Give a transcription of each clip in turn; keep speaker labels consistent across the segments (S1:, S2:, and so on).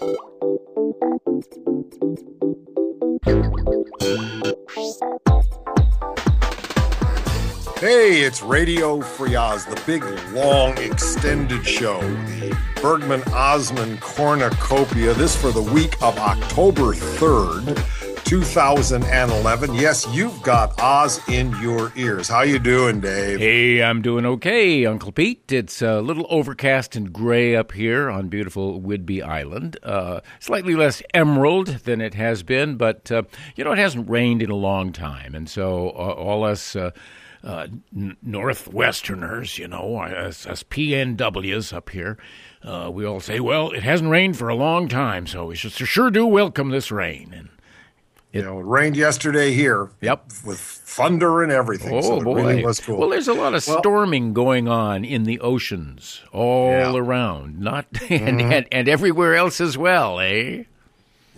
S1: Hey, it's Radio Free Oz, the big, long, extended show. The Bergman Ossman Cornucopia. This for the week of October 3rd. 2011. Yes, you've got Oz in your ears. How you doing, Dave?
S2: Hey, I'm doing okay, Uncle Pete. It's a little overcast and gray up here on beautiful Whidbey Island. Uh, slightly less emerald than it has been, but uh, you know it hasn't rained in a long time, and so uh, all us. Uh, uh, Northwesterners, you know, us, us PNWs up here, uh, we all say, well, it hasn't rained for a long time, so we should sure do welcome this rain. And
S1: you know, it rained yesterday here.
S2: Yep.
S1: With thunder and everything.
S2: Oh,
S1: so
S2: boy.
S1: Really was cool.
S2: Well, there's a lot of
S1: Well-
S2: storming going on in the oceans all
S1: Yeah.
S2: around, not and, and, and everywhere else as well, eh?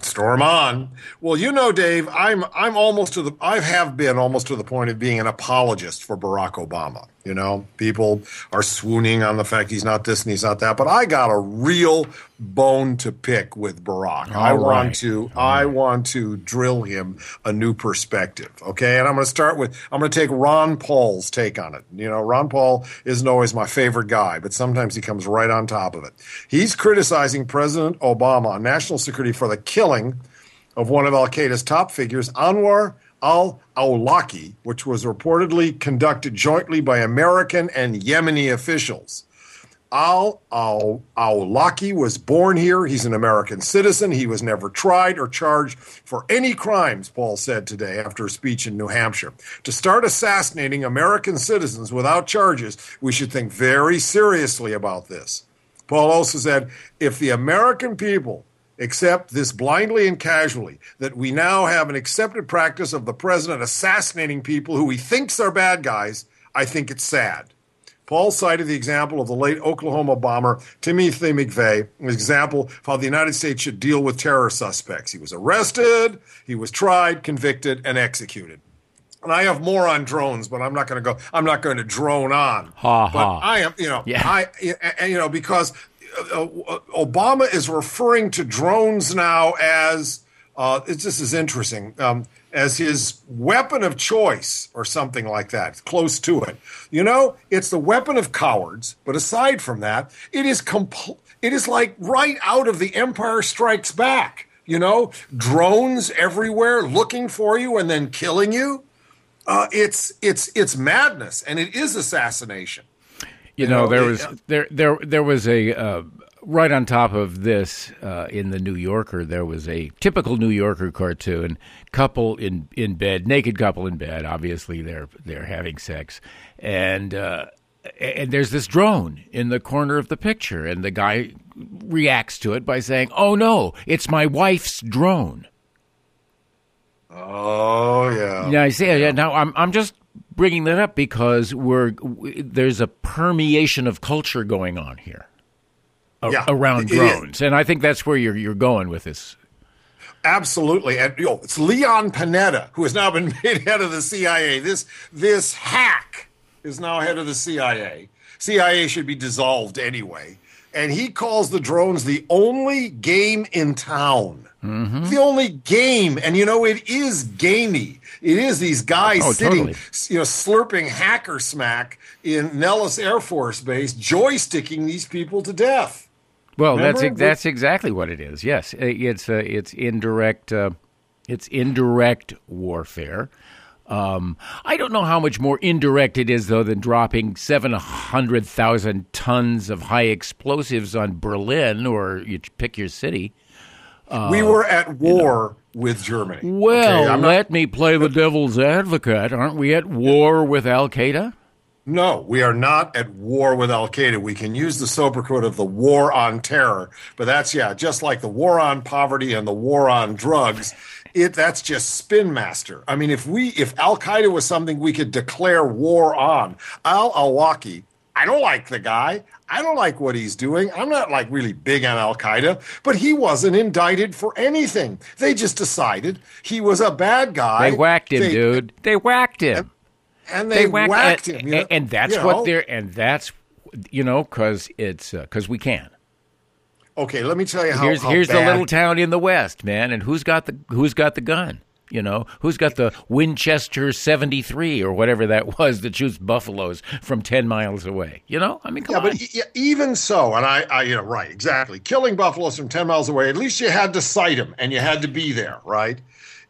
S1: Storm on. Well, you know, Dave, I'm I'm almost to the I have been almost to the point of being an apologist for Barack Obama. You know, people are swooning on the fact he's not this and he's not that, but I got a real bone to pick with Barack. I
S2: All
S1: want
S2: right.
S1: to I want to drill him a new perspective. Okay, and I'm going to start with I'm going to take Ron Paul's take on it. You know, Ron Paul isn't always my favorite guy, but sometimes he comes right on top of it. He's criticizing President Obama on national security for the killing of one of Al Qaeda's top figures, Anwar al Awlaki, which was reportedly conducted jointly by American and Yemeni officials. Al Awlaki was born here. He's an American citizen. He was never tried or charged for any crimes, Paul said today after a speech in New Hampshire. To start assassinating American citizens without charges, we should think very seriously about this. Paul also said if the American people accept this blindly and casually, that we now have an accepted practice of the president assassinating people who he thinks are bad guys, I think it's sad. Paul cited the example of the late Oklahoma bomber Timothy McVeigh, an example of how the United States should deal with terror suspects. He was arrested, he was tried, convicted, and executed. And I have more on drones, but I'm not going to go. I'm not going to drone on.
S2: Ha,
S1: but
S2: ha.
S1: I am, you know,
S2: Yeah.
S1: I, and, you know, because uh, uh, Obama is referring to drones now as uh, it's, this is interesting um, as his weapon of choice or something like that, close to it. You know, it's the weapon of cowards. But aside from that, it is compl- It is like right out of The Empire Strikes Back. You know, drones everywhere looking for you and then killing you. Uh, it's it's it's madness and it is assassination.
S2: You know, there was there there there was a uh, right on top of this uh, in the New Yorker. There was a typical New Yorker cartoon: couple in in bed, naked couple in bed. Obviously, they're they're having sex, and uh, and there's this drone in the corner of the picture, and the guy reacts to it by saying, "Oh no, it's my wife's drone."
S1: Oh yeah.
S2: Yeah, I see. Yeah, now I'm I'm just bringing that up because we're there's a permeation of culture going on here a-
S1: Yeah,
S2: around drones, and I think that's where you're you're going with this.
S1: Absolutely, and you know, it's Leon Panetta who has now been made head of the CIA. This this hack is now head of the CIA. CIA should be dissolved anyway, and he calls the drones the only game in town.
S2: Mm-hmm.
S1: The only game, and you know it is gamey. It is these guys
S2: Oh,
S1: sitting,
S2: totally.
S1: you know, slurping hacker smack in Nellis Air Force Base, joysticking these people to death.
S2: Well, that's
S1: Remember?
S2: ex- that's exactly what it is. Yes, it's uh, it's indirect uh, it's indirect warfare. Um, I don't know how much more indirect it is though than dropping seven hundred thousand tons of high explosives on Berlin or you pick your city.
S1: We uh, were at war with Germany.
S2: Well,
S1: Okay, not-
S2: let me play the devil's advocate. Aren't we at war with Al Qaeda?
S1: No, we are not at war with Al Qaeda. We can use the sobriquet of the war on terror, but that's yeah, just like the war on poverty and the war on drugs. It that's just spin master. I mean, if we if Al Qaeda was something we could declare war on, Al Awlaki, I don't like the guy. I don't like what he's doing. I'm not like really big on Al Qaeda, but he wasn't indicted for anything. They just decided he was a bad guy.
S2: They whacked him,
S1: They-
S2: dude. They whacked him.
S1: and they, whacked,
S2: and,
S1: him. you know-
S2: and that's
S1: you
S2: what
S1: know?
S2: they're and that's you know because it's uh, because we can.
S1: okay, let me tell you how.
S2: here's
S1: how
S2: here's the little town in the west, man, and who's got the who's got the gun? You know, who's got the Winchester 73 or whatever that was that shoots buffaloes from 10 miles away? You know, I mean, come
S1: Yeah,
S2: on.
S1: but e- even so, and I, I, you know, right, exactly. Killing buffaloes from 10 miles away, at least you had to sight them and you had to be there, right?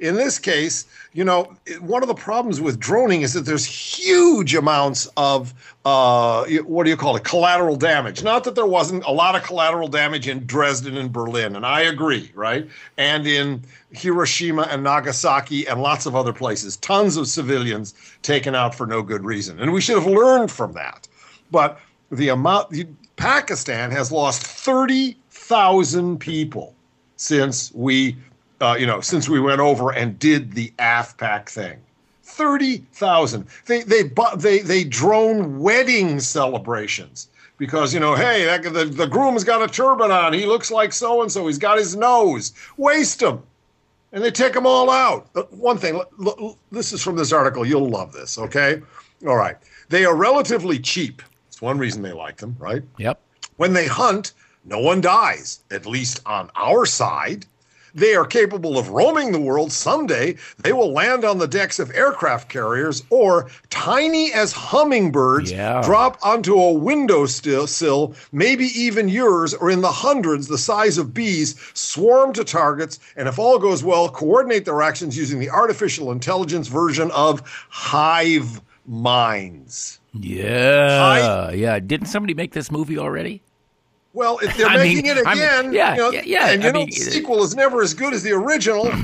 S1: In this case, you know, one of the problems with droning is that there's huge amounts of, uh, what do you call it, collateral damage. Not that there wasn't a lot of collateral damage in Dresden and Berlin, and I agree, right? And in Hiroshima and Nagasaki and lots of other places, tons of civilians taken out for no good reason. And we should have learned from that. But the amount, Pakistan has lost 30,000 people since we, uh, you know, since we went over and did the AfPak thing. 30,000. They, they, they, they drone wedding celebrations because, you know, hey, that, the, the groom's got a turban on. He looks like so and so. He's got his nose. Waste them and they take them all out. One thing, l- l- this is from this article. You'll love this, okay? All right. They are relatively cheap. It's one reason they like them, right?
S2: yep.
S1: When they hunt, no one dies, at least on our side. They are capable of roaming the world. Someday they will land on the decks of aircraft carriers or tiny as hummingbirds
S2: Yeah.
S1: drop onto a windowsill, sill, maybe even yours, or in the hundreds, the size of bees, swarm to targets, and if all goes well, coordinate their actions using the artificial intelligence version of hive minds.
S2: Yeah. yeah. Didn't somebody make this movie already?
S1: Well, if they're
S2: I mean-
S1: making it
S2: mean,
S1: again,
S2: yeah,
S1: you know,
S2: yeah, yeah,
S1: and you
S2: I
S1: know
S2: mean,
S1: the sequel is never as good as the original.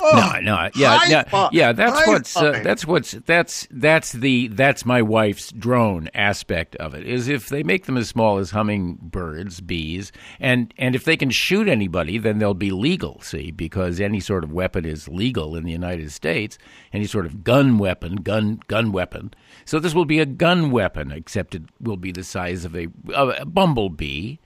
S1: Oh,
S2: No, no, yeah, yeah,
S1: five.
S2: yeah. That's what's uh, that's what's that's that's the that's my wife's drone aspect of it. Is if they make them as small as hummingbirds, bees, and and if they can shoot anybody, then they'll be legal. See, because any sort of weapon is legal in the United States. Any sort of gun weapon, gun gun weapon. So this will be a gun weapon, except it will be the size of a, of a bumblebee,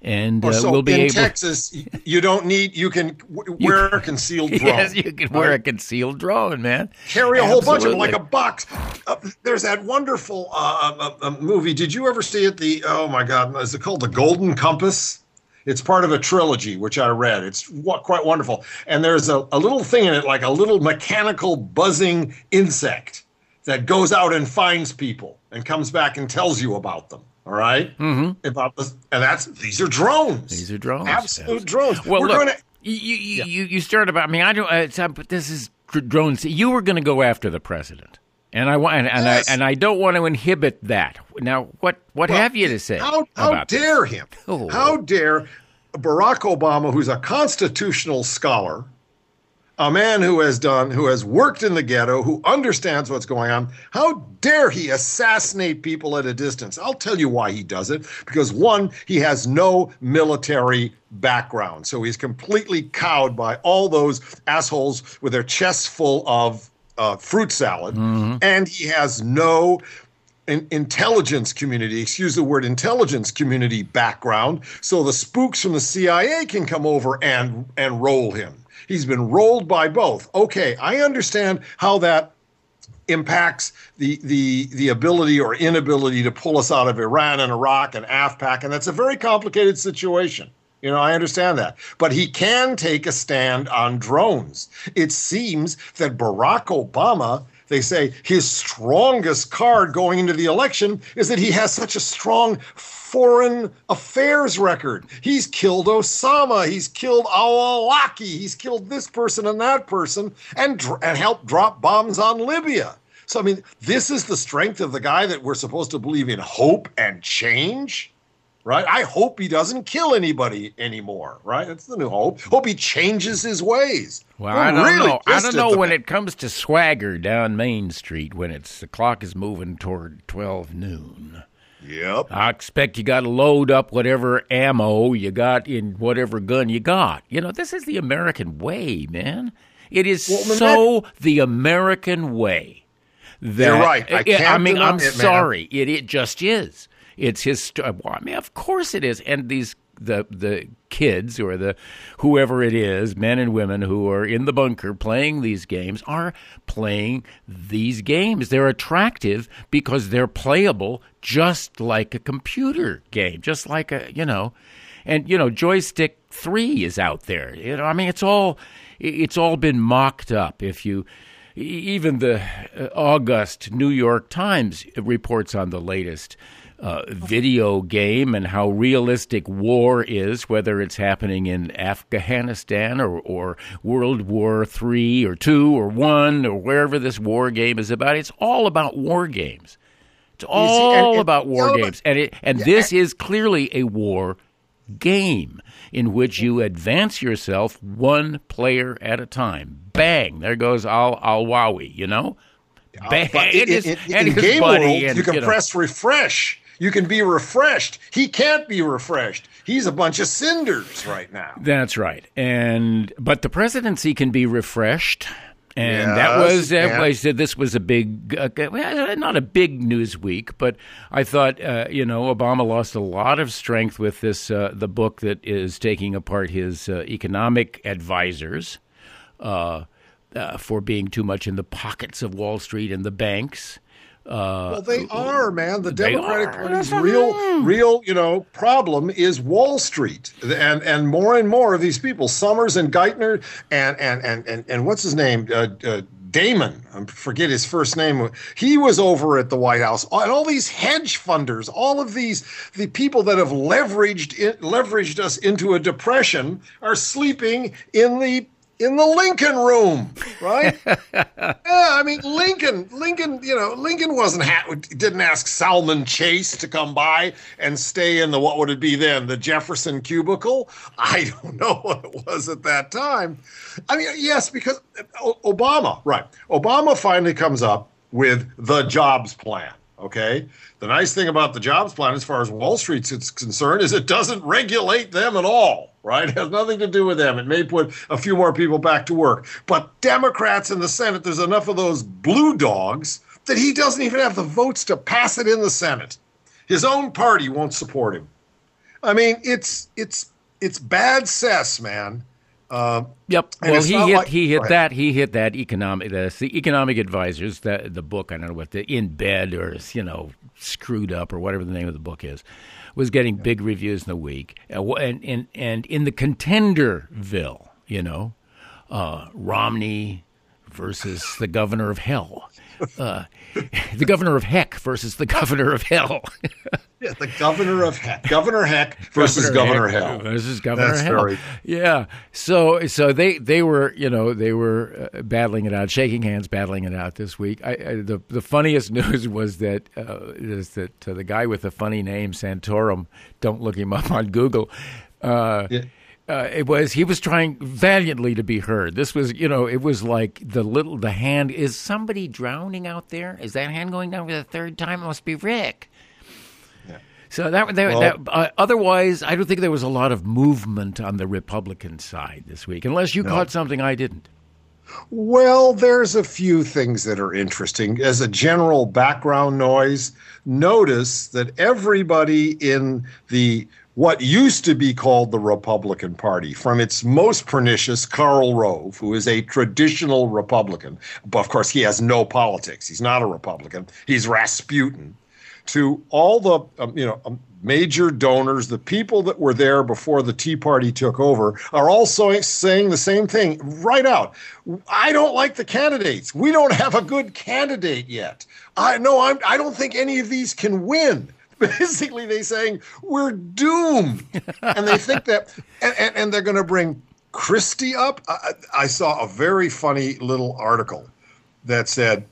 S2: and uh,
S1: so
S2: we'll be
S1: in
S2: able.
S1: Texas, you don't need you can w- wear a concealed drone.
S2: Yes, you can wear a concealed drone, man.
S1: Carry a whole bunch of them like a box. Uh, there's that wonderful uh, uh, uh, movie. Did you ever see it? The oh my God, is it called The Golden Compass? It's part of a trilogy which I read. It's quite wonderful. And there's a, a little thing in it, like a little mechanical buzzing insect that goes out and finds people and comes back and tells you about them. All right? mm-hmm. About this, and that's these are drones.
S2: These are drones.
S1: Absolute drones.
S2: Well,
S1: We're
S2: look,
S1: to.
S2: you, you, you, you started about. I mean, I don't. Uh, but this is drones. You were going to go after the president, and I want, and, and
S1: Yes.
S2: I and I don't want to inhibit that. Now, what what have you to say
S1: How, how
S2: about this?
S1: dare him?
S2: Oh.
S1: How dare Barack Obama, who's a constitutional scholar, a man who has done, who has worked in the ghetto, who understands what's going on, how dare he assassinate people at a distance? I'll tell you why he does it. Because one, he has no military background. So he's completely cowed by all those assholes with their chests full of uh, fruit salad. And he has no in- intelligence community, excuse the word intelligence community background, so the spooks from the CIA can come over and and roll him. He's been rolled by both. Okay, I understand how that impacts the the the ability or inability to pull us out of Iran and Iraq and AfPak, and that's a very complicated situation. You know, I understand that. But he can take a stand on drones. It seems that Barack Obama, they say his strongest card going into the election is that he has such a strong foreign affairs record. He's killed Osama, he's killed al-Awlaki, he's killed this person and that person and and helped drop bombs on Libya. So I mean, this is the strength of the guy that we're supposed to believe in hope and change right? I hope he doesn't kill anybody anymore, right? That's the new hope. Hope he changes his ways.
S2: Well,
S1: We're
S2: I don't
S1: really
S2: know. I don't know when it comes to swagger down Main Street when it's the clock is moving toward twelve noon.
S1: Yep.
S2: I expect you got to load up whatever ammo you got in whatever gun you got. You know, this is the American way, man. It is
S1: Well,
S2: so the American way. That,
S1: You're right. I can't
S2: I
S1: mean,
S2: I'm
S1: it,
S2: sorry. It it just is. It's his. Well, I mean, of course it is. And these the the kids or the whoever it is, men and women who are in the bunker playing these games are playing these games. They're attractive because they're playable just like a computer game, just like a you know. and you know, joystick three is out there. You know, I mean, it's all it's all been mocked up. If you even the uh, August New York Times reports on the latest uh, video game and how realistic war is, whether it's happening in Afghanistan or, or World War Three or two or one or wherever this war game is about. It's all about war games. It's all and, and, about war games, and it, and yeah, this is clearly a war game in which you advance yourself one player at a time. Bang! There goes Al Al Wawi. You know.
S1: Bang! in, in, in, in game world, and, you can you know, press refresh you can be refreshed. He can't be refreshed. He's a bunch of cinders right now.
S2: That's right. And but the presidency can be refreshed. And yes, that was, uh, I said this was a big, uh, not a big news week, but I thought, uh, you know, Obama lost a lot of strength with this, uh, the book that is taking apart his uh, economic advisors uh, for being too much in the pockets of Wall Street and the banks.
S1: Uh, well, they are, man. The Democratic Party's real, real, you know, problem is Wall Street, and and more and more of these people, Summers and Geithner, and and and and, and what's his name, uh, uh, Damon, I forget his first name. He was over at the White House, and all these hedge funders, all of these the people that have leveraged it, leveraged us into a depression, are sleeping in the in the Lincoln room, right? yeah, I mean Lincoln, Lincoln, you know, Lincoln wasn't ha- didn't ask Salmon Chase to come by and stay in the what would it be then, the Jefferson cubicle? I don't know what it was at that time. I mean, yes, because uh, Obama, right? Obama finally comes up with the jobs plan. Okay. The nice thing about the jobs plan, as far as Wall Street's concerned, is it doesn't regulate them at all right? It has nothing to do with them. It may put a few more people back to work. But Democrats in the Senate, there's enough of those blue dogs that he doesn't even have the votes to pass it in the Senate. His own party won't support him. I mean, it's it's it's bad cess, man.
S2: Uh, yep. Well, he hit like, he hit that he hit that economic the, the economic advisors that the book I don't know what the in bed or you know screwed up or whatever the name of the book is was getting big reviews in the week, and and and in the contenderville, you know, uh, Romney versus the governor of hell. Uh, the governor of heck versus the governor of hell.
S1: yeah, the governor of heck, Governor Heck versus Governor, governor Hell
S2: versus Governor That's Hell. Very... Yeah, so so they they were you know they were uh, battling it out, shaking hands, battling it out this week. I, I, the the funniest news was that uh, is that uh, the guy with the funny name Santorum. Don't look him up on Google. Uh, yeah uh, it was he was trying valiantly to be heard. This was, you know, it was like the little the hand is somebody drowning out there. Is that hand going down for the third time? It must be Rick. Yeah. So that, that, well, that uh, otherwise, I don't think there was a lot of movement on the Republican side this week, unless you no. caught something I didn't.
S1: Well, there's a few things that are interesting. As a general background noise, notice that everybody in the what used to be called the Republican Party, from its most pernicious Karl Rove, who is a traditional Republican. But of course, he has no politics. He's not a Republican. He's Rasputin. To all the um, you know um, major donors, the people that were there before the Tea Party took over, are also saying the same thing right out. I don't like the candidates. We don't have a good candidate yet. I no, I'm, I don't think any of these can win basically they saying we're doomed and they think that and, and, and they're going to bring christie up I, I, saw a very funny little article that said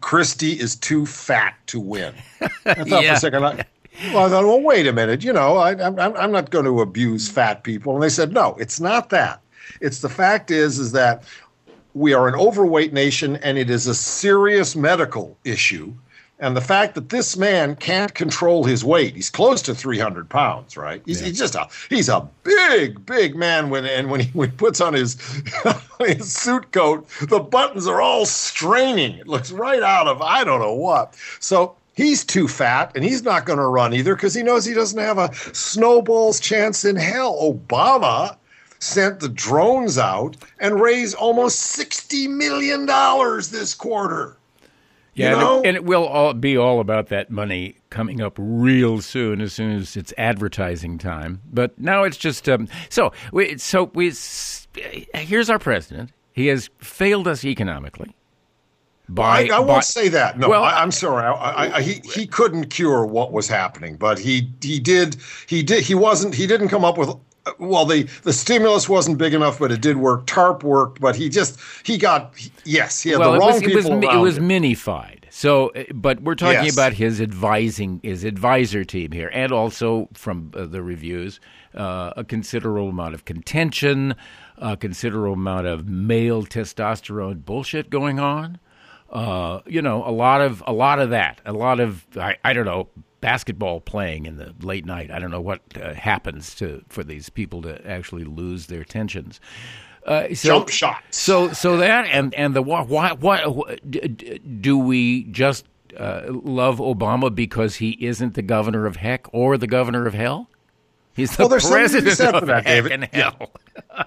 S1: christie is too fat to win i thought yeah. for a second I, well, I thought, well, wait a minute. You know, I, I'm, I'm not going to abuse fat people. And they said, no, it's not that. It's the fact is, is that we are an overweight nation and it is a serious medical issue and the fact that this man can't control his weight, he's close to 300 pounds, right? He's, yeah. he's just a he's a big, big man. When and when he, when he puts on his his suit coat, the buttons are all straining. It looks right out of I don't know what. So he's too fat, and he's not going to run either because he knows he doesn't have a snowball's chance in hell. Obama sent the drones out and raised almost $60 million this quarter.
S2: Yeah,
S1: you know?
S2: and it will all be all about that money coming up real soon, as soon as it's advertising time. But now it's just um, so. We, so we here's our president. He has failed us economically.
S1: By, I, I won't say that. No, well, I, am sorry. I, he he couldn't cure what was happening, but he he did he did he wasn't he didn't come up with well the the stimulus wasn't big enough but it did work tarp worked but he just he got yes he had
S2: well,
S1: the wrong
S2: it was,
S1: people
S2: it was,
S1: around
S2: it was
S1: him.
S2: minified so uh, but we're talking
S1: Yes.
S2: about his advising his advisor team here and also from uh, the reviews uh, a considerable amount of contention a considerable amount of male testosterone bullshit going on uh, you know a lot of a lot of that a lot of I, I don't know basketball playing in the late night. I don't know what uh, happens to for these people to actually lose their tensions. Uh, so,
S1: Jump shots.
S2: So, so that and and the why why, why do we just uh, love Obama because he isn't the governor of heck or the governor of hell? He's the
S1: Well, there's something to be
S2: president of heck
S1: David.
S2: and
S1: Yeah.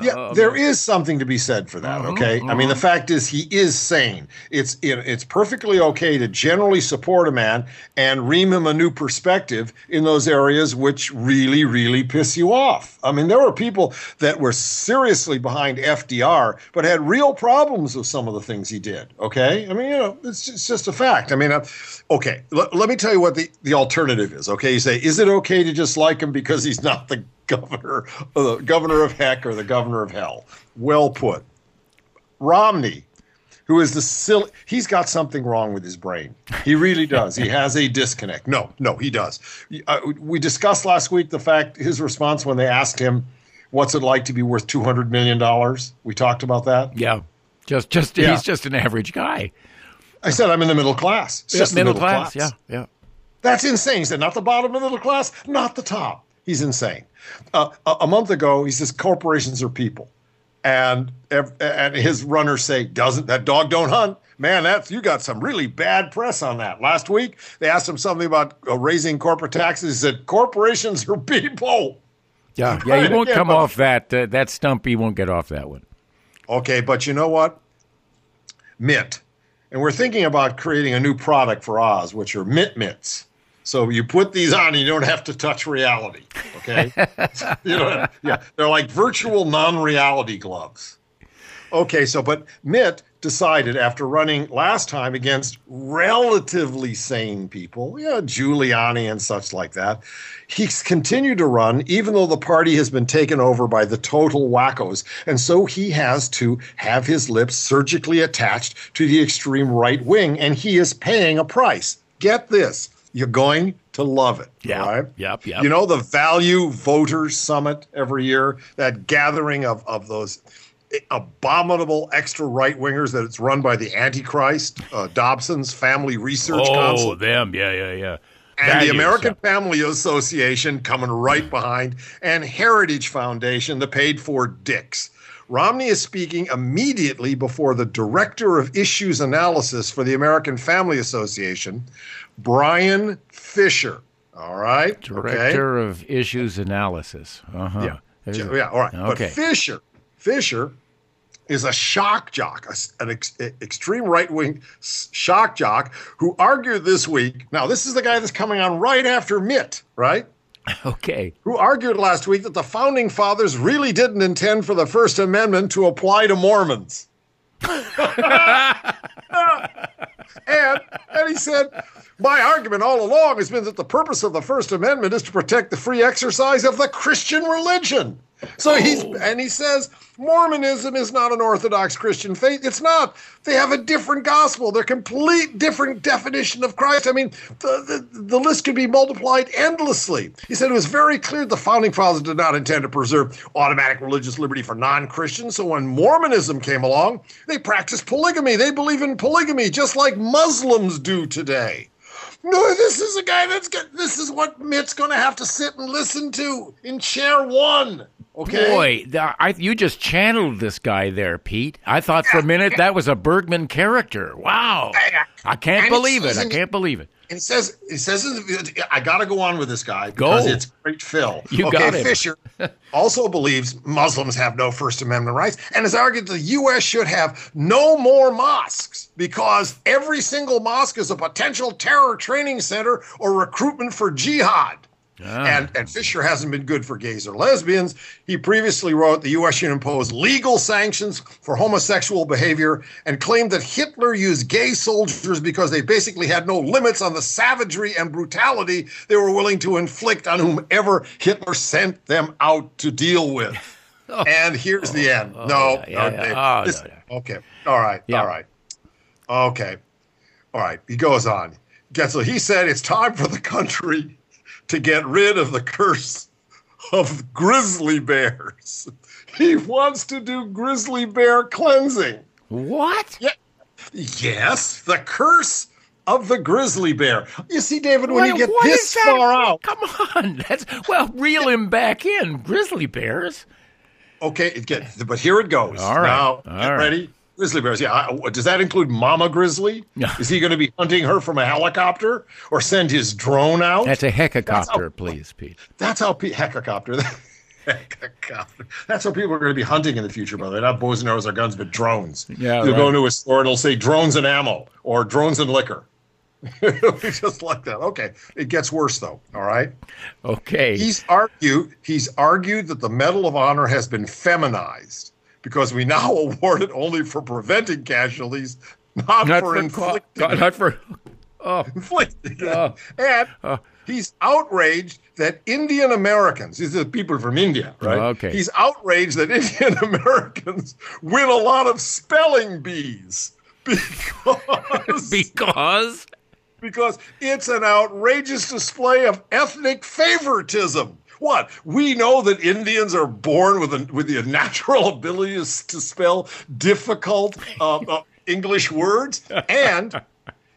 S1: Yeah, uh, um, there is something to be said for that. Uh-huh, okay, I mean the uh-huh. fact is he is sane. It's it, it's perfectly okay to generally support a man and ream him a new perspective in those areas which really really piss you off. I mean there were people that were seriously behind FDR but had real problems with some of the things he did. Okay, I mean you know it's just, it's just a fact. I mean uh, okay, let, let me tell you what the the alternative is. Okay, you say is it okay to just like him because he's not the governor, uh, the governor of heck or the governor of hell. Well put. Romney, who is the silly, he's got something wrong with his brain. He really does. he has a disconnect. No, no, he does. Uh, we discussed last week the fact his response when they asked him, "What's it like to be worth two hundred million dollars?" We talked about that.
S2: Yeah, just just
S1: Yeah.
S2: he's just an average guy.
S1: I said, "I'm in the middle class." It's just the
S2: middle, class. Yeah, yeah.
S1: That's insane. He said, not the bottom of the middle class, not the top. He's insane. Uh, a, month ago, he says corporations are people, and and his runners say, "Doesn't that dog don't hunt?" Man, that's you got some really bad press on that. Last week, they asked him something about uh, raising corporate taxes. He said, "Corporations are people."
S2: Yeah, yeah, he
S1: Right,
S2: won't come off that uh, that stump. He won't get off that one.
S1: Okay, but you know what? Mint. And we're thinking about creating a new product for Oz, which are mint mitts. So you put these on and you don't have to touch reality. Okay? you know, yeah, they're like virtual non-reality gloves. Okay, so but Mitt decided after running last time against relatively sane people, yeah, Giuliani and such like that, he's continued to run even though the party has been taken over by the total wackos. And so he has to have his lips surgically attached to the extreme right wing, and he is paying a price. Get this. You're going to love it.
S2: Yeah.
S1: right?
S2: Yep, yep.
S1: You know the Value Voters Summit every year, that gathering of, of those abominable extra right wingers that it's run by the Antichrist, uh, Dobson's Family Research Council,
S2: Oh, them. Yeah, yeah, yeah.
S1: and
S2: Values,
S1: the American
S2: yeah.
S1: Family Association coming right behind, and Heritage Foundation, the paid for dicks. Romney is speaking immediately before the Director of Issues Analysis for the American Family Association, Bryan Fischer. All right. Okay?
S2: Director of Issues Analysis. Uh huh.
S1: Yeah. Yeah, all right.
S2: Okay.
S1: But Fischer, Fischer is a shock jock, an ex- extreme right wing shock jock who argued this week. Now, this is the guy that's coming on right after Mitt, right?
S2: Okay.
S1: Who argued last week that the founding fathers really didn't intend for the First Amendment to apply to Mormons. and, and he said, My argument all along has been that the purpose of the First Amendment is to protect the free exercise of the Christian religion. So he's, oh. and he says, Mormonism is not an Orthodox Christian faith. It's not. They have a different gospel. They're complete different definition of Christ. I mean, the, the, the list could be multiplied endlessly. He said it was very clear the founding fathers did not intend to preserve automatic religious liberty for non Christians. So when Mormonism came along, they practiced polygamy. They believe in polygamy just like Muslims do today. No, this is a guy that's got, this is what Mitt's going to have to sit and listen to in chair one. Okay.
S2: Boy, th- I, you just channeled this guy there, Pete. I thought for a minute that was a Bergman character. Wow. I can't
S1: And
S2: believe it. I can't believe it.
S1: And it says, it says, I got to go on with this guy
S2: Go.
S1: because it's great Phil.
S2: You
S1: okay,
S2: got him.
S1: Fischer also believes Muslims have no First Amendment rights and has argued the U.S. should have no more mosques because every single mosque is a potential terror training center or recruitment for jihad.
S2: Ah.
S1: And, and Fischer hasn't been good for gays or lesbians. He previously wrote the U.S. should impose legal sanctions for homosexual behavior and claimed that Hitler used gay soldiers because they basically had no limits on the savagery and brutality they were willing to inflict on whomever Hitler sent them out to deal with. and here's the end. no,
S2: Oh, yeah,
S1: no,
S2: yeah. Oh,
S1: This-
S2: no,
S1: okay, all right,
S2: Yeah.
S1: all right, okay, all right. He goes on. Gets he said it's time for the country to get rid of the curse of grizzly bears. He wants to do grizzly bear cleansing.
S2: What?
S1: Yeah. Yes, the curse of the grizzly bear. You see, David, when you
S2: Wait,
S1: get this far out,
S2: Come on. That's well, reel him back in. Grizzly bears.
S1: okay, it get, but here it goes.
S2: All right,
S1: Now,
S2: all
S1: get
S2: right.
S1: ready. Grizzly bears. Yeah. Does that include Mama Grizzly?
S2: Yeah.
S1: Is he going to be hunting her from a helicopter or send his drone out?
S2: That's a helicopter, please, Pete.
S1: That's how pe- helicopter. helicopter. That's how people are going to be hunting in the future, brother. Not bows and arrows or guns, but drones.
S2: Yeah,
S1: You'll go into a store and it'll say drones and ammo or drones and liquor. Just like that. Okay. It gets worse though. All right.
S2: Okay.
S1: He's argued. He's argued that the Medal of Honor has been feminized because we now award it only for preventing casualties, not,
S2: not
S1: for
S2: for
S1: inflicting
S2: not for. Oh,
S1: inflicting.
S2: Oh.
S1: And oh. he's outraged that Indian Americans, these are the people from India, right?
S2: Oh, okay.
S1: He's outraged that Indian Americans win a lot of spelling bees because,
S2: because
S1: because it's an outrageous display of ethnic favoritism. What? We know that Indians are born with a, with the natural ability to spell difficult uh, uh, English words, and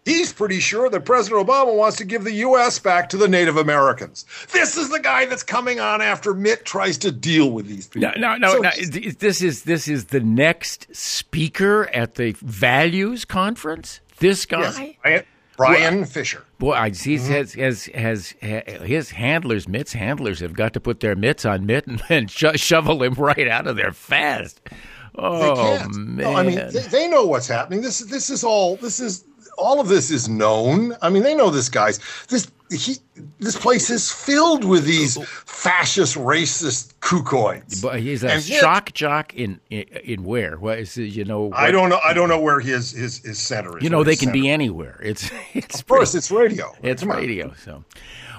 S1: he's pretty sure that President Obama wants to give the U.S. back to the Native Americans. This is the guy that's coming on after Mitt tries to deal with these people.
S2: no, no, no,
S1: So
S2: no. This is this is the next speaker at the values conference. This guy.
S1: yes, Bryan, Bryan Fischer.
S2: Boy, I see
S1: Mm-hmm.
S2: has, has has his handlers, Mitt's handlers, have got to put their mitts on Mitt and, and sho- shovel him right out of there fast. Oh man!
S1: No, I mean, they, they know what's happening. This this is all. This is all of this is known. I mean, they know this guy's this he this place is filled with these oh, oh. fascist, racist kookoids.
S2: but he's a
S1: and yet-
S2: shock jock in, in in where? What is it, you know?
S1: I don't know. I don't know where his his his center is.
S2: You know, they can
S1: center-
S2: be anywhere. It's it's
S1: Of course, it's radio.
S2: It's
S1: Come on.
S2: radio. So,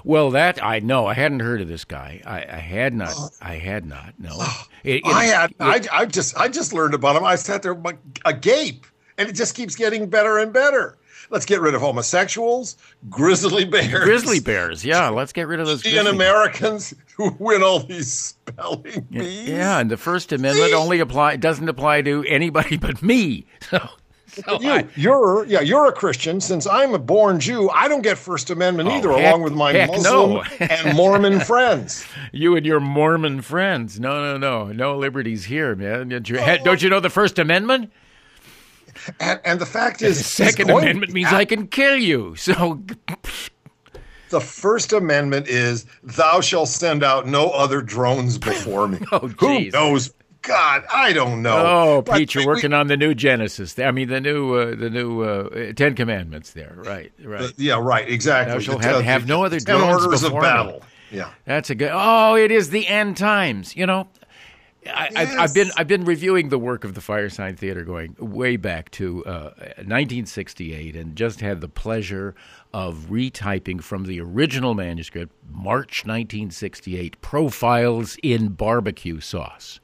S2: well, that I know. I hadn't heard of this guy. I, I had not. Oh. I had not. No. It- it-
S1: I had.
S2: it-
S1: I, I just. I just learned about him. I sat there like agape, and it just keeps getting better and better. Let's get rid of homosexuals, grizzly bears,
S2: grizzly bears. Yeah, let's get rid of those.
S1: Indian Americans who win all these spelling bees.
S2: Yeah, and the First Amendment
S1: See?
S2: only apply doesn't apply to anybody but me. So, so
S1: You,
S2: I-
S1: you're yeah, you're a Christian. Since I'm a born Jew, I don't get First Amendment oh, either,
S2: Oh, heck-
S1: along with my Muslim
S2: no.
S1: and Mormon friends.
S2: you and your Mormon friends. No, no, no, no liberties here, man. Don't you know the First Amendment?
S1: And, and the fact is,
S2: The Second Amendment means I can kill you. So,
S1: The First Amendment is, "Thou shalt send out no other drones before me."
S2: Oh,
S1: Who knows? God, I don't know.
S2: oh,
S1: But
S2: Pete, you're
S1: we-
S2: working on the new Genesis. I mean, the new, uh, the new uh, Ten Commandments. There, right, right.
S1: yeah, right, exactly.
S2: Thou shalt
S1: The-
S2: have-
S1: the-
S2: have no other
S1: ten
S2: drones
S1: orders of
S2: before me.
S1: battle. Yeah.
S2: That's a good. Oh, it is the end times. You know, I, I've, I've been I've been reviewing the work of the Firesign Theatre going way back to uh, 1968, and just had the pleasure of retyping from the original manuscript, March 1968, profiles in barbecue sauce.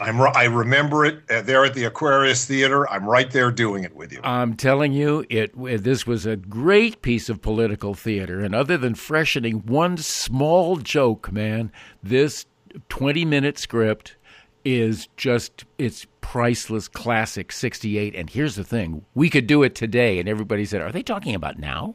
S1: I'm. I remember it uh, there at the Aquarius Theater. I'm right there doing it with you.
S2: I'm telling you, it this was a great piece of political theater, and other than freshening one small joke, man, this 20 minute script is just it's priceless classic 68 and here's the thing we could do it today and everybody said are they talking about now?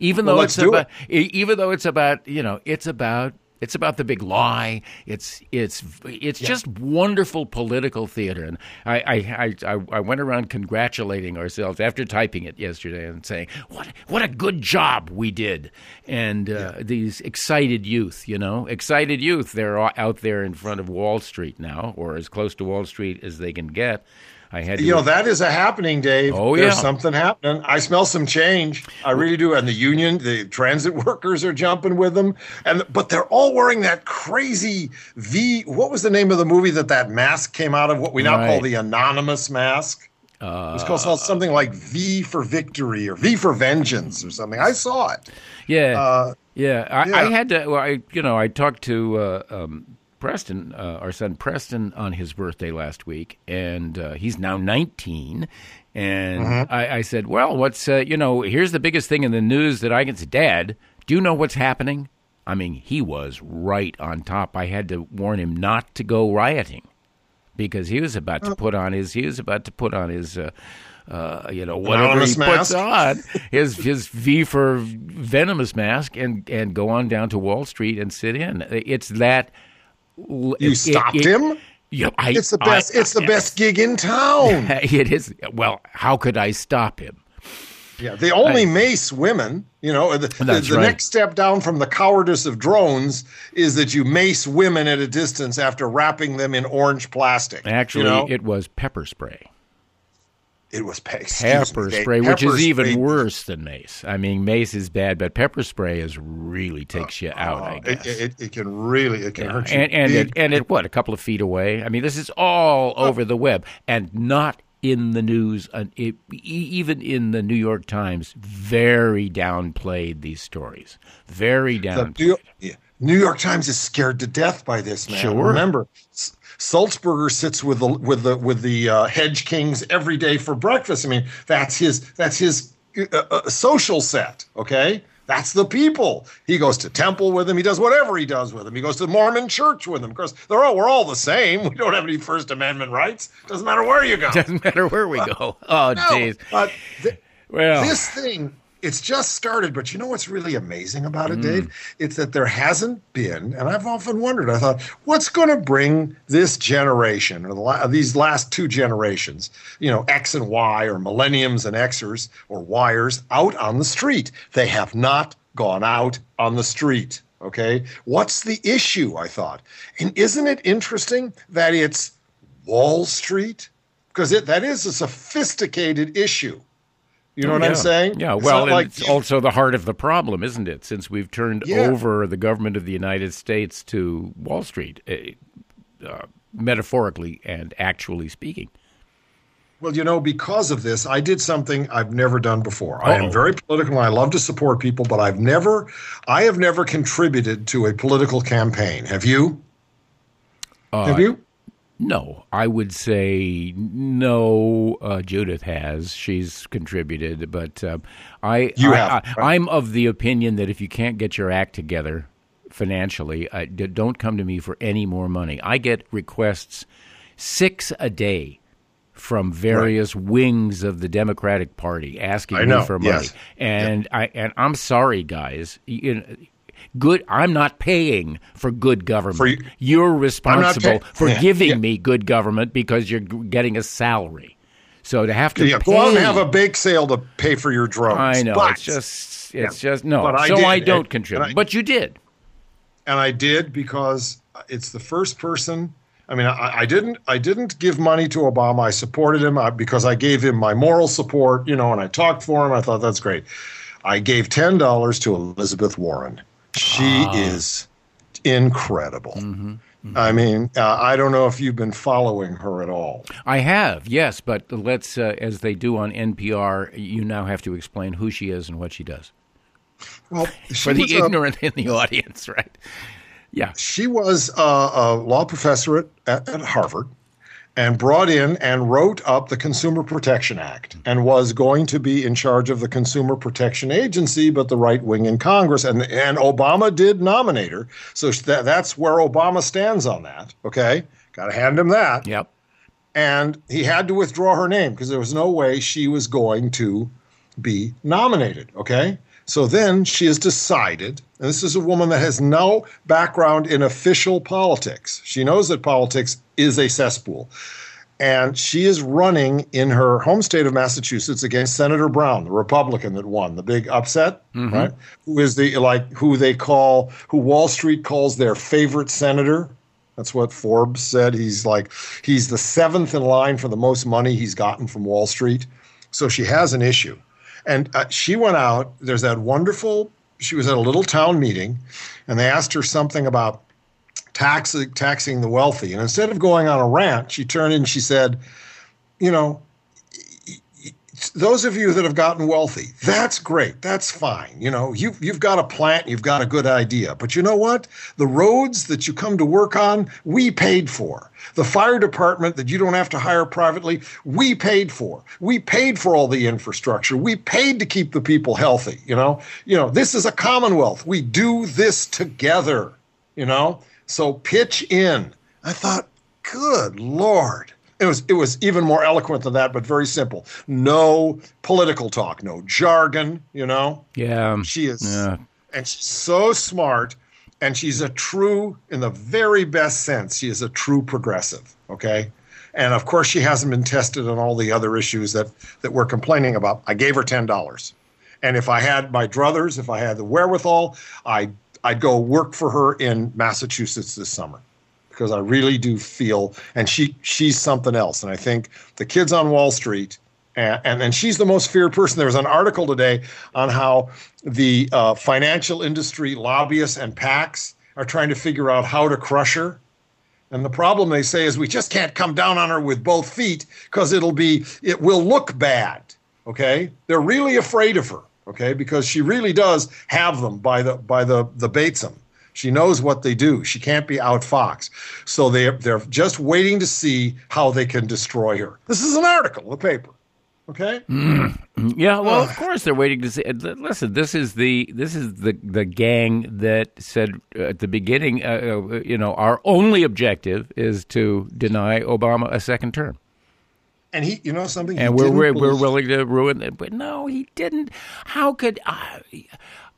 S2: Even
S1: Well,
S2: though it's about e- even though it's about you know it's about It's about the big lie. It's it's it's yeah. just wonderful political theater. And I, I I I went around congratulating ourselves after typing it yesterday and saying what what a good job we did. And uh, yeah. these excited youth, you know, excited youth, they're out there in front of Wall Street now, or as close to Wall Street as they can get I had
S1: you know that is a happening, Dave. Oh There's yeah, something happening. I smell some change. I really do. And the union, the transit workers are jumping with them, and but they're all wearing that crazy V. What was the name of the movie that that mask came out of? What we now right. call the anonymous mask. Uh, it was called something like V for Victory or V for Vengeance or something. I saw it.
S2: Yeah, uh, yeah. I, yeah. I, had to. Well, I you know I talked to uh, um, Preston, uh, our son Preston, on his birthday last week, and uh, he's now 19. And mm-hmm. I, I, said, "Well, what's uh, you know? Here's the biggest thing in the news that I can say, Dad. Do you know what's happening?" I mean, he was right on top. I had to warn him not to go rioting because he was about to oh. put on his he was about to put on his. Uh, uh, you know, whatever he puts on his his V for venomous mask and and go on down to Wall Street and sit in. It's that
S1: you it, stopped it, him. Yeah, I, it's the best. I, it's the best gig in town.
S2: it is. Well, how could I stop him?
S1: Yeah, they only I, mace women. You know, the, the, the right. next step down from the cowardice of drones is that you mace women at a distance after wrapping them in orange plastic.
S2: Actually,
S1: you know?
S2: it was pepper spray.
S1: It was
S2: pepper spray, which pepper is even spray. worse than mace. I mean, mace is bad, but pepper spray is really takes you out. Uh, I guess
S1: it, it, it, can really it can yeah. hurt you.
S2: And and it, and it what a couple of feet away. I mean, this is all oh. over the web and not in the news. Uh, it, even in the New York Times, very downplayed these stories. Very downplayed.
S1: The New York Times is scared to death by this, man. Sure. Remember, Sulzberger sits with the with the with the uh, hedge kings every day for breakfast. I mean, that's his that's his uh, uh, social set. Okay, that's the people. He goes to temple with them. He does whatever he does with them. He goes to the Mormon church with them. Of course, they're all we're all the same. We don't have any First Amendment rights. Doesn't matter where you go.
S2: Doesn't matter where we go. Oh, jeez.
S1: No, well, this thing it's just started, but you know what's really amazing about it, mm. Dave? It's that there hasn't been, and I've often wondered. I thought, what's going to bring this generation or the, these last two generations, you know, X and Y, or millenniums and Xers or Yers, out on the street? They have not gone out on the street. Okay, what's the issue? I thought, and isn't it interesting that it's Wall Street because it that is a sophisticated issue you know what
S2: yeah.
S1: I'm saying?
S2: Yeah. It's well, like, it's also the heart of the problem, isn't it? Since we've turned yeah. over the government of the United States to Wall Street, eh, uh, metaphorically and actually speaking.
S1: Well, you know, because of this, I did something I've never done before. Uh-oh. I am very political and I love to support people, but I've never, I have never contributed to a political campaign. Have you? Uh, have you?
S2: No, I would say no. Uh, Judith has; she's contributed, but uh, I,
S1: you I, have.
S2: I, am of the opinion that if you can't get your act together financially, I, don't come to me for any more money. I get requests six a day from various right. wings of the Democratic Party asking me for money, yes. and yep. I and I'm sorry, guys. You know, good i'm not paying for good government for you, you're responsible pay- for yeah, giving yeah. me good government because you're getting a salary so to have to
S1: yeah,
S2: pay,
S1: go out and have a bake sale to pay for your drones
S2: i know
S1: but,
S2: it's just it's yeah, just no I so did, i don't contribute I, but you did
S1: and i did because it's the first person I mean, I, I, didn't. I didn't give money to Obama. I supported him uh, because I gave him my moral support, you know, and I talked for him. I thought that's great. I gave ten dollars to Elizabeth Warren. She ah. is incredible. Mm-hmm. Mm-hmm. I mean, uh, I don't know if you've been following her at all.
S2: I have, yes, but let's, uh, as they do on NPR, you now have to explain who she is and what she does.
S1: Well,
S2: for the ignorant a, in the audience, right? Yeah,
S1: she was a, a law professor at, at Harvard and brought in and wrote up the Consumer Protection Act and was going to be in charge of the Consumer Protection Agency, but the right wing in Congress. And, and Obama did nominate her. So that, that's where Obama stands on that. Okay. Got to hand him that.
S2: Yep.
S1: And he had to withdraw her name because there was no way she was going to be nominated. Okay. So then she has decided, And this is a woman that has no background in official politics. She knows that politics is a cesspool. And she is running in her home state of Massachusetts against Senator Brown, the Republican that won the big upset, mm-hmm. right? Who is the like who they call who Wall Street calls their favorite senator. That's what Forbes said. He's like he's the seventh in line for the most money he's gotten from Wall Street. So she has an issue. And uh, she went out. There's that wonderful. She was at a little town meeting, and they asked her something about taxing taxing the wealthy. And instead of going on a rant, she turned and she said, "You know, those of you that have gotten wealthy, that's great. That's fine. You know, you you've got a plant, you've got a good idea. But you know what? The roads that you come to work on, we paid for. The fire department that you don't have to hire privately, we paid for. We paid for all the infrastructure. We paid to keep the people healthy, you know? You know, this is a commonwealth. We do this together, you know? So pitch in. I thought, good lord. It was it was even more eloquent than that, but very simple. No political talk, no jargon. You know.
S2: Yeah.
S1: She is,
S2: yeah.
S1: and she's so smart, and she's a true, in the very best sense, she is a true progressive. Okay. And of course, she hasn't been tested on all the other issues that that we're complaining about. I gave her ten dollars, and if I had my druthers, if I had the wherewithal, I I'd go work for her in Massachusetts this summer because I really do feel, and she she's something else. And I think the kids on Wall Street, and and, and she's the most feared person. There was an article today on how the uh, financial industry lobbyists and PACs are trying to figure out how to crush her. And the problem they say is we just can't come down on her with both feet because it'll be it will look bad. Okay, they're really afraid of her okay because she really does have them by the by the the Batesum. She knows what they do. She can't be outfoxed. So they they're just waiting to see how they can destroy her. This is an article, the paper. Okay.
S2: Mm. Yeah. Well, of course they're waiting to see. Listen, this is the this is the the gang that said at the beginning, uh, uh you know, our only objective is to deny Obama a second term.
S1: And he, you know, something.
S2: And we're we're, we're, willing to ruin it, but no, he didn't. How could I?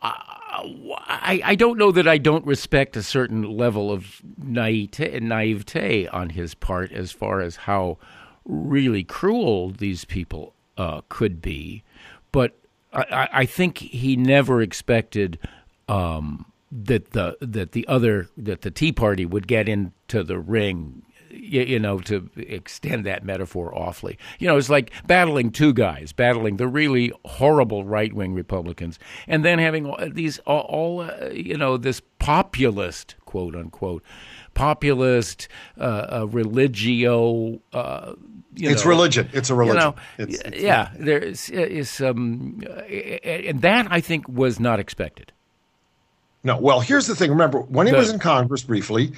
S2: I, I don't know that I don't respect a certain level of naivete, naivete on his part as far as how really cruel these people uh, could be, but I, I, think he never expected um, that the that the other that the Tea Party would get into the ring you, you, know, to extend that metaphor awfully. You know, it's like battling two guys, battling the really horrible right wing Republicans, and then having these all, all uh, you know, this populist, quote unquote, populist, uh, uh, religio. Uh,
S1: it's
S2: know,
S1: religion. It's a religion.
S2: You know,
S1: it's, it's,
S2: yeah, there is, is um, and that I think was not expected.
S1: No. Well, here's the thing. Remember, when he the, was in Congress briefly,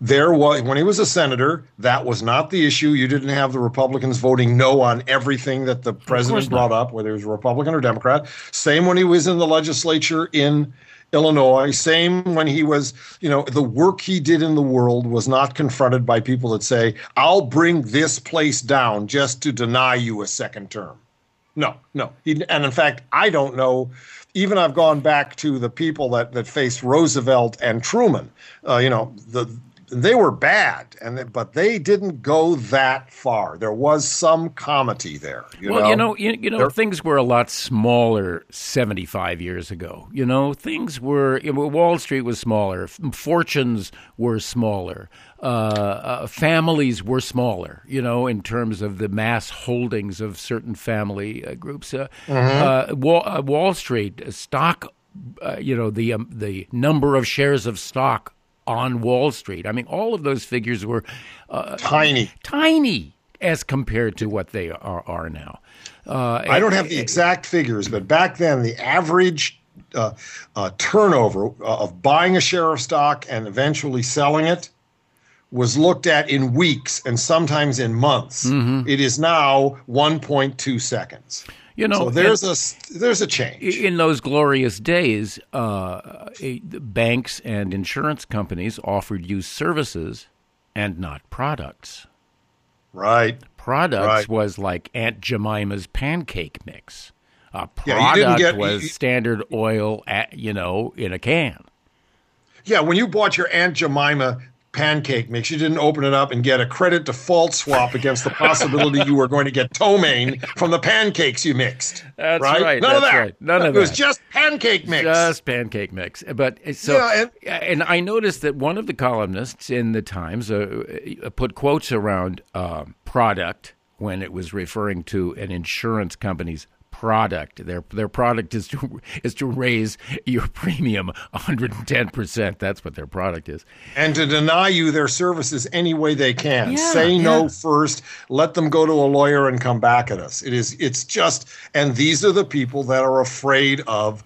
S1: there was when he was a senator, that was not the issue. You didn't have the Republicans voting no on everything that the president brought up, whether he was Republican or Democrat. Same when he was in the legislature in Illinois. Same when he was, you know, the work he did in the world was not confronted by people that say, I'll bring this place down just to deny you a second term. No, no. He, and in fact, I don't know even I've gone back to the people that, that faced Roosevelt and Truman. Uh, you know, the they were bad, and but they didn't go that far. There was some comity there. You
S2: well,
S1: know?
S2: you know, you, you know, things were a lot smaller seventy five years ago. You know, things were you know, Wall Street was smaller, fortunes were smaller, uh, uh, families were smaller. You know, in terms of the mass holdings of certain family uh, groups. Uh, mm-hmm. Uh, Wall, uh, Wall, Street stock. you know the um, the number of shares of stock on Wall Street. I mean, all of those figures were
S1: uh, tiny,
S2: tiny as compared to what they are, are now.
S1: Uh, I don't have the exact figures, but back then the average uh, uh, turnover uh, of buying a share of stock and eventually selling it was looked at in weeks and sometimes in months. Mm-hmm. It is now 1.2 seconds. You know, so there's a there's a change
S2: in those glorious days. Uh, banks and insurance companies offered you services and not products.
S1: Right.
S2: Products
S1: right.
S2: was like Aunt Jemima's pancake mix. A product yeah, get, was you, Standard Oil, at, you know, in a can.
S1: Yeah, when you bought your Aunt Jemima pancake mix. You didn't open it up and get a credit default swap against the possibility you were going to get ptomaine from the pancakes you mixed.
S2: That's
S1: right.
S2: right
S1: None of that.
S2: Right. None of
S1: it
S2: that.
S1: It was just pancake mix.
S2: Just pancake mix. But uh, so, yeah, and, and, I noticed that one of the columnists in the Times uh, uh put quotes around uh, product when it was referring to an insurance company's product. Their their product is to is to raise your premium 110 percent. That's what their product is,
S1: and to deny you their services any way they can. Yeah, Say no first. Let them go to a lawyer and come back at us. It is it's just, and these are the people that are afraid of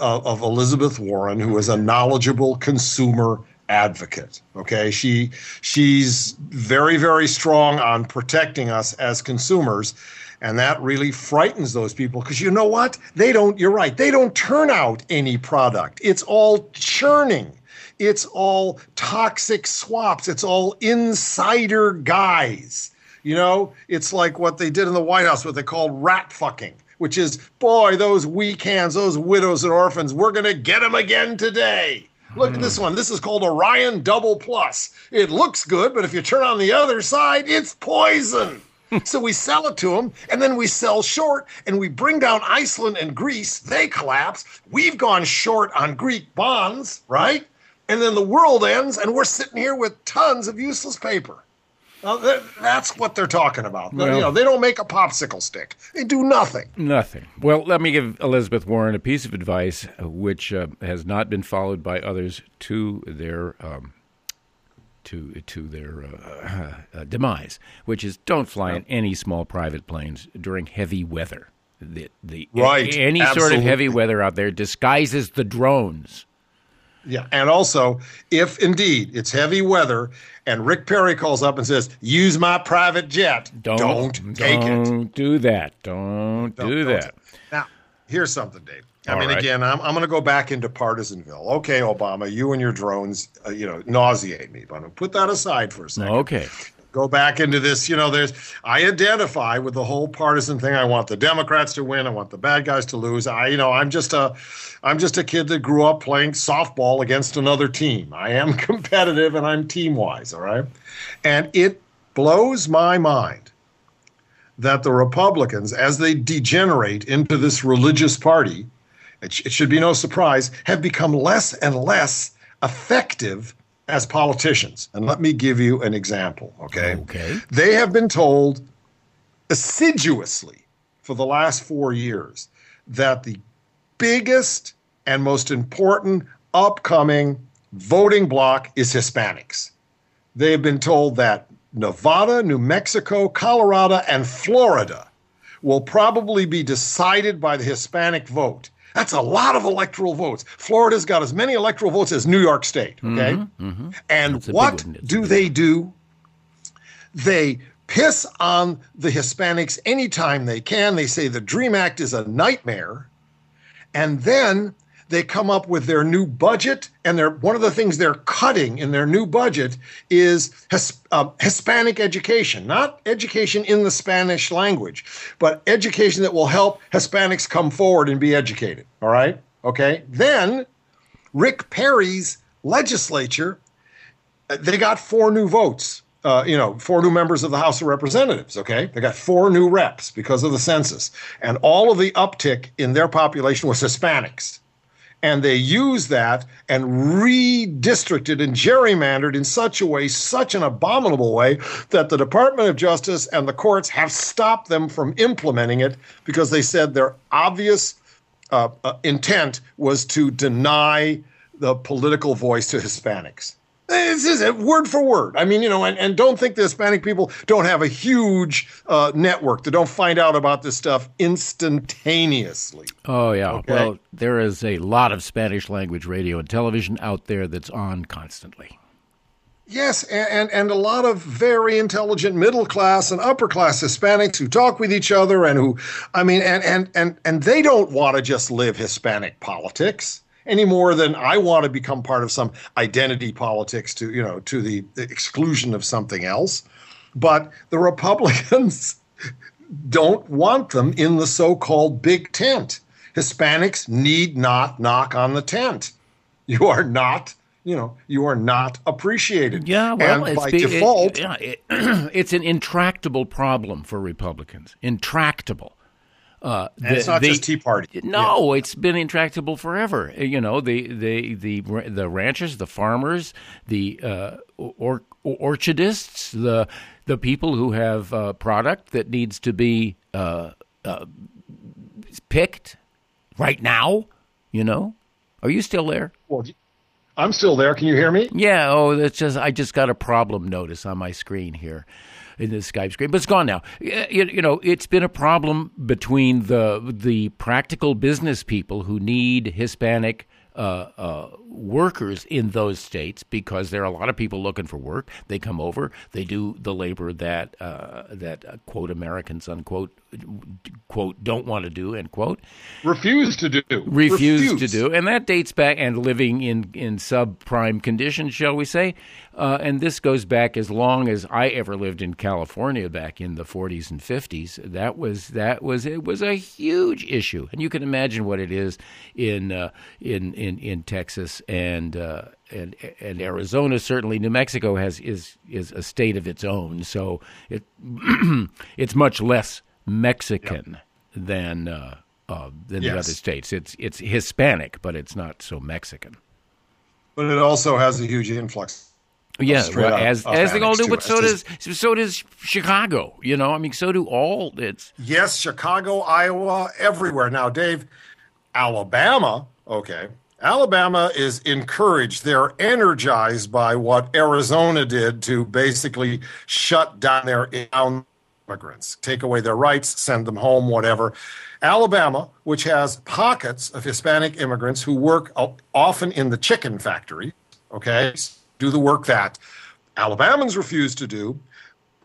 S1: uh, of Elizabeth Warren, who is a knowledgeable consumer advocate okay she she's very very strong on protecting us as consumers and that really frightens those people because you know what? They don't, you're right, they don't turn out any product. It's all churning. It's all toxic swaps. It's all insider guys. You know, it's like what they did in the White House, what they called rat fucking, which is, boy, those weak hands, those widows and orphans, we're going to get them again today. Look at this mm. one. This is called Orion Double Plus. It looks good, but if you turn on the other side, it's poison so we sell it to them, and then we sell short, and we bring down Iceland and Greece. They collapse. We've gone short on Greek bonds, right? And then the world ends, and we're sitting here with tons of useless paper. Now, that's what they're talking about. Well, you know, they don't make a popsicle stick. They do nothing.
S2: Nothing. Well, let me give Elizabeth Warren a piece of advice uh, which uh, has not been followed by others to their um, to to their uh, uh, demise, which is don't fly in any small private planes during heavy weather. The, the
S1: right,
S2: any
S1: Absolutely.
S2: sort of heavy weather out there disguises the drones.
S1: Yeah, and also if indeed it's heavy weather and Rick Perry calls up and says, "Use my private jet," don't, don't take
S2: don't
S1: it.
S2: Don't do that. Don't, don't do that.
S1: Now, here's something, Dave. I All mean, right. again, I'm, I'm going to go back into partisanville. Okay, Obama, you and your drones, uh, you know, nauseate me, but put that aside for a second.
S2: Okay.
S1: Go back into this, you know, there's, I identify with the whole partisan thing. I want the Democrats to win. I want the bad guys to lose. I, you know, I'm just a, I'm just a kid that grew up playing softball against another team. I am competitive and I'm team wise. All right. And it blows my mind that the Republicans, as they degenerate into this religious party, it, sh- it should be no surprise, have become less and less effective as politicians. And let me give you an example, okay?
S2: Okay.
S1: They have been told assiduously for the last four years that the biggest and most important upcoming voting bloc is Hispanics. They have been told that Nevada, New Mexico, Colorado, and Florida will probably be decided by the Hispanic vote. That's a lot of electoral votes. Florida's got as many electoral votes as New York State. Okay. Mm-hmm, mm-hmm. And what do they do? They piss on the Hispanics anytime they can. They say the DREAM Act is a nightmare. And then they come up with their new budget, and they're, one of the things they're cutting in their new budget is his, uh, Hispanic education, not education in the Spanish language, but education that will help Hispanics come forward and be educated. All right? Okay. Then Rick Perry's legislature, uh, they got four new votes. Uh, you know, four new members of the House of Representatives. Okay, they got four new reps because of the census, and all of the uptick in their population was Hispanics and they use that and redistricted and gerrymandered in such a way, such an abominable way, that the Department of Justice and the courts have stopped them from implementing it because they said their obvious uh, uh, intent was to deny the political voice to Hispanics. This is it, word for word. I mean, you know, and, and don't think the Hispanic people don't have a huge uh, network that don't find out about this stuff instantaneously.
S2: Oh, yeah. Okay? Well, there is a lot of Spanish language radio and television out there that's on constantly.
S1: Yes, and, and, and, a lot of very intelligent middle class and upper class Hispanics who talk with each other and who, I mean, and, and, and, and they don't want to just live Hispanic politics any more than I want to become part of some identity politics to you know to the exclusion of something else. But the Republicans don't want them in the so called big tent. Hispanics need not knock on the tent. You are not you know you are not appreciated.
S2: Yeah, well,
S1: and by default,
S2: it, yeah, it, it's an intractable problem for Republicans. Intractable.
S1: Uh, the, and it's not the, just Tea Party.
S2: No, yeah. it's been intractable forever. You know, the the the the ranchers, the farmers, the uh, or, orchardists, the the people who have uh, product that needs to be uh, uh, picked right now. You know, are you still there?
S1: Well, I'm still there. Can you hear me?
S2: Yeah. Oh, that's just I just got a problem notice on my screen here in the Skype screen, but it's gone now. You, you, know, it's been a problem between the the practical business people who need Hispanic uh, uh, workers in those states because there are a lot of people looking for work. They come over, they do the labor that uh, that uh, quote Americans unquote quote don't want to do end quote
S1: refuse to do
S2: refuse, refuse. to do, and that dates back and living in in subprime conditions, shall we say? Uh, and this goes back as long as I ever lived in California back in the 40s and 50s. That was that was it was a huge issue, and you can imagine what it is in uh, in in in Texas and uh, and and Arizona. Certainly, New Mexico has is is a state of its own, so it it's much less Mexican yep. than uh, uh, than yes. the other states. It's it's Hispanic, but it's not so Mexican.
S1: But it also has a huge influx
S2: yeah, well, as as they all do, but so does so does Chicago. You know, I mean, so do all. It's
S1: yes, Chicago, Iowa, everywhere. Now, Dave, Alabama, okay, Alabama is encouraged. They're energized by what Arizona did to basically shut down their immigrants, take away their rights, send them home, whatever. Alabama, which has pockets of Hispanic immigrants who work often in the chicken factory, okay do the work that Alabamans refuse to do,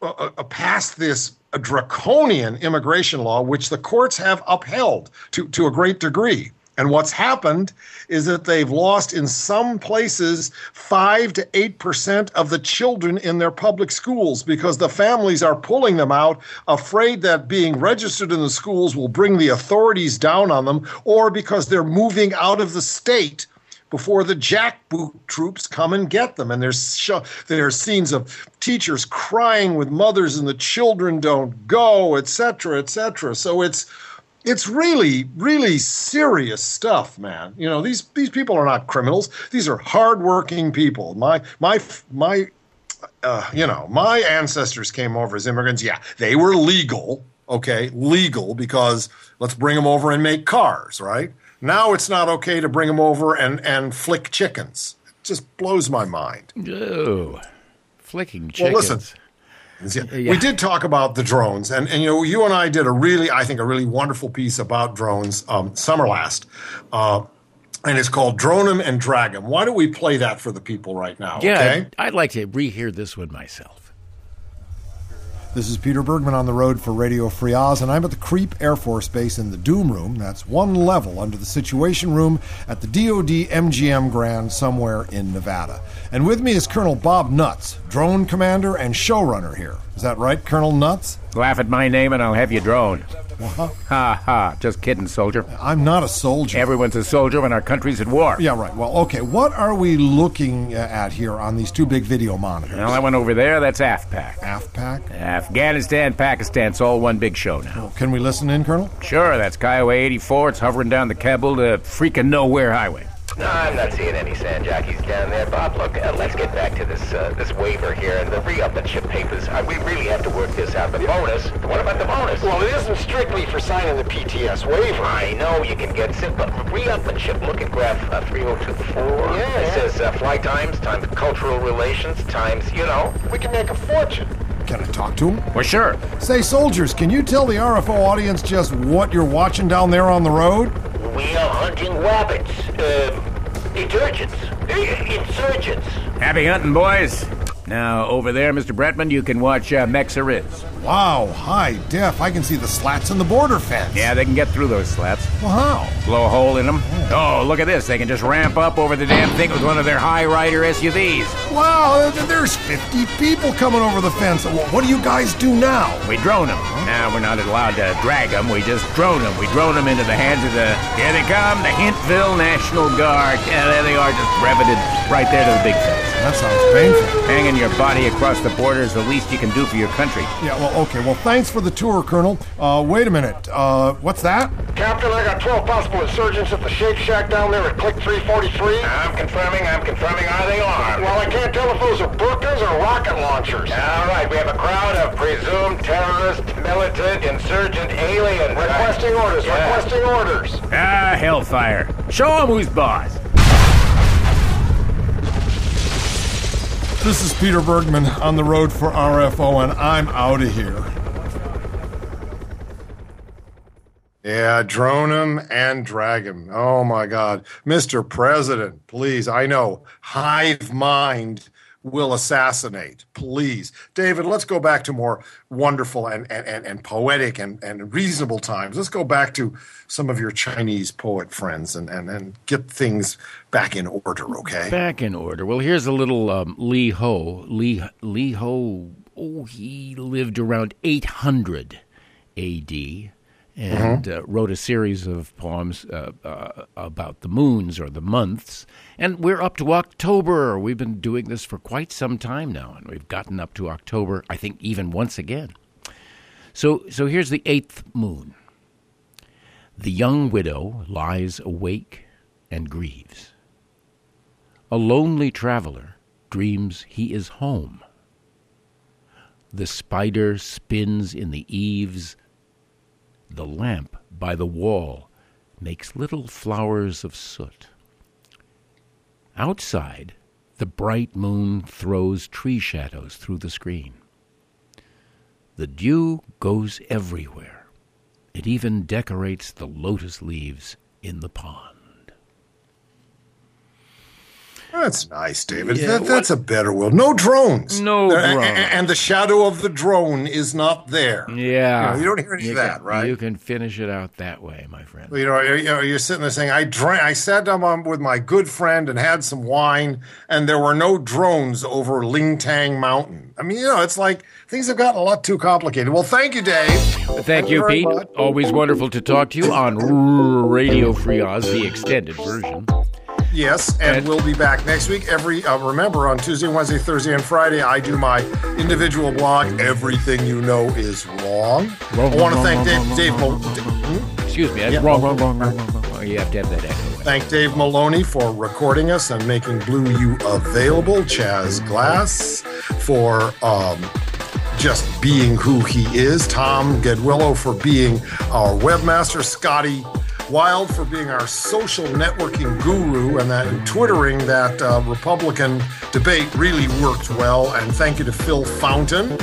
S1: uh, uh, uh passed this draconian immigration law, which the courts have upheld to, to a great degree. And what's happened is that they've lost in some places 5 to 8% of the children in their public schools because the families are pulling them out, afraid that being registered in the schools will bring the authorities down on them, or because they're moving out of the state before the jackboot troops come and get them. And there's sh- there's scenes of teachers crying with mothers and the children don't go, etc., etc. So it's it's really really serious stuff, man. You know these these people are not criminals. These are hardworking people. My my my. Uh, you know, my ancestors came over as immigrants. Yeah, they were legal, okay, legal because let's bring them over and make cars, right? Now it's not okay to bring them over and, and flick chickens. It just blows my mind.
S2: Oh, flicking chickens. Well,
S1: listen. Yeah. We did talk about the drones, and, and you know, you and I did a really, I think, a really wonderful piece about drones um, summer last, uh, and it's called Drone 'em and Drag 'em. Why don't we play that for the people right now?
S2: Yeah,
S1: okay?
S2: I'd like to rehear this one myself.
S3: This is Peter Bergman on the road for Radio Free Oz, and I'm at the Creep Air Force Base in the Doom Room. That's one level under the Situation Room at the DoD MGM Grand somewhere in Nevada. And with me is Colonel Bob Nuts, drone commander and showrunner here. Is that right, Colonel Nuts?
S2: Laugh at my name and I'll have you drone.
S3: What?
S2: Ha ha. Just kidding, soldier.
S3: I'm not a soldier.
S2: Everyone's a soldier when our country's at war.
S3: Yeah, right. Well, okay. What are we looking uh, at here on these two big video monitors?
S2: Well, that one over there, that's AfPak.
S3: AfPak?
S2: Afghanistan, Pakistan. It's all one big show now.
S3: Well, can we listen in, Colonel?
S2: Sure. That's Kiowa 84. It's hovering down the Kabul to freaking nowhere highway.
S4: No, I'm not seeing any sand jockeys down there, Bob. Look, uh, let's get back to this uh, this waiver here and the re-upmanship papers. Uh, we really have to work this out. The bonus, what about the bonus?
S5: Well, it isn't strictly for signing the PTS waiver.
S4: I know you can get sick, but re-upmanship, look at graph uh, 3024.
S5: Yeah.
S4: It says uh, flight times times cultural relations times, you know.
S5: We can make a fortune.
S3: Can I talk to him?
S2: Well, sure.
S3: Say, soldiers, can you tell the RFO audience just what you're watching down there on the road?
S4: We are hunting rabbits. Um, detergents. Insurgents.
S2: Happy hunting, boys. Now, over there, Mr. Bretman, you can watch uh.
S3: Wow, high def. I can see the slats in the border fence.
S2: Yeah, they can get through those slats.
S3: Well, how?
S2: Blow a hole in them. Oh, look at this. They can just ramp up over the damn thing with one of their high rider SUVs.
S3: Wow, there's 50 people coming over the fence. What do you guys do now?
S2: We drone them. Now, we're not allowed to drag them. We just drone them. We drone them into the hands of the. Here they come, the Hintville National Guard. Yeah, there they are, just breveted right there to the big fence.
S3: That sounds painful.
S2: Hanging your body across the border is the least you can do for your country.
S3: Yeah, well, okay. Well, thanks for the tour, Colonel. Uh, wait a minute. Uh, what's that?
S5: Captain, I got 12 possible insurgents at the Shake Shack down there at Click 343.
S4: I'm confirming, I'm confirming. Are they armed?
S5: Well, I can't tell if those are burkas or rocket launchers.
S4: All right, we have a crowd of presumed terrorist, militant, insurgent aliens.
S5: Requesting orders,
S4: Yeah.
S5: requesting orders.
S2: Ah, hellfire. Show them who's boss.
S3: This is Peter Bergman on the road for RFO, and I'm out of here.
S1: Yeah, drone him and drag him. Oh my God. Mr. President, please. I know hive mind will assassinate. Please. David, let's go back to more wonderful and, and, and, and poetic and, and reasonable times. Let's go back to some of your Chinese poet friends and, and, and get things back in order, okay?
S2: Back in order. Well, here's a little um, Li Ho. Li, Li Ho, oh, he lived around 800 A.D. and uh, wrote a series of poems uh, uh, about the moons or the months. And we're up to October. We've been doing this for quite some time now, and we've gotten up to October, I think, even once again. So, so here's the eighth moon. The young widow lies awake and grieves. A lonely traveler dreams he is home. The spider spins in the eaves. The lamp by the wall makes little flowers of soot. Outside, the bright moon throws tree shadows through the screen. The dew goes everywhere. It even decorates the lotus leaves in the pond.
S1: That's nice, David.
S2: Yeah,
S1: that, that's a better world. No drones.
S2: No drones.
S1: And the shadow of the drone is not there.
S2: Yeah.
S1: You, know, you don't hear any
S2: You
S1: of that,
S2: can-
S1: right?
S2: You can finish it out that way, my friend.
S1: You know, you know, you're sitting there saying, "I drank. I sat down with my good friend and had some wine, and there were no drones over Lingtang Mountain." I mean, you know, it's like things have gotten a lot too complicated. Well, thank you, Dave.
S2: Thank you, Pete.
S1: much.
S2: Always wonderful to talk to you on Radio Free Oz, the extended version.
S1: Yes, and,
S2: And-
S1: we'll be back next week. Every uh, remember on Tuesday, Wednesday, Thursday, and Friday, I do my individual blog. Everything you know is wrong.
S2: Wrong,
S1: I want to
S2: wrong,
S1: thank
S2: wrong,
S1: Dave.
S2: wrong,
S1: Dave
S2: wrong,
S1: Mo- hmm?
S2: Excuse me, that's
S1: Yeah.
S2: wrong, wrong, wrong, wrong, wrong, wrong. You have to have that echo.
S1: Thank Dave Maloney for recording us and making Blue U available. Chaz Glass for um, just being who he is. Tom Gedwillow for being our webmaster. Scotty Wild for being our social networking guru and that and twittering that uh, Republican debate really worked well. And thank you to Phil Fountain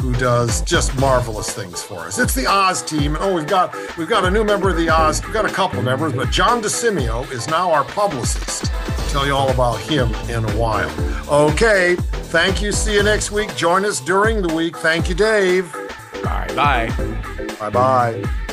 S1: who does just marvelous things for us. It's the Oz team, and oh, we've got we've got a new member of the Oz. We've got a couple members, but John DeSimio is now our publicist. Tell you all about him in a while. Okay, thank you. See you next week. Join us during the week. Thank you, Dave.
S2: Bye bye.
S1: Bye bye.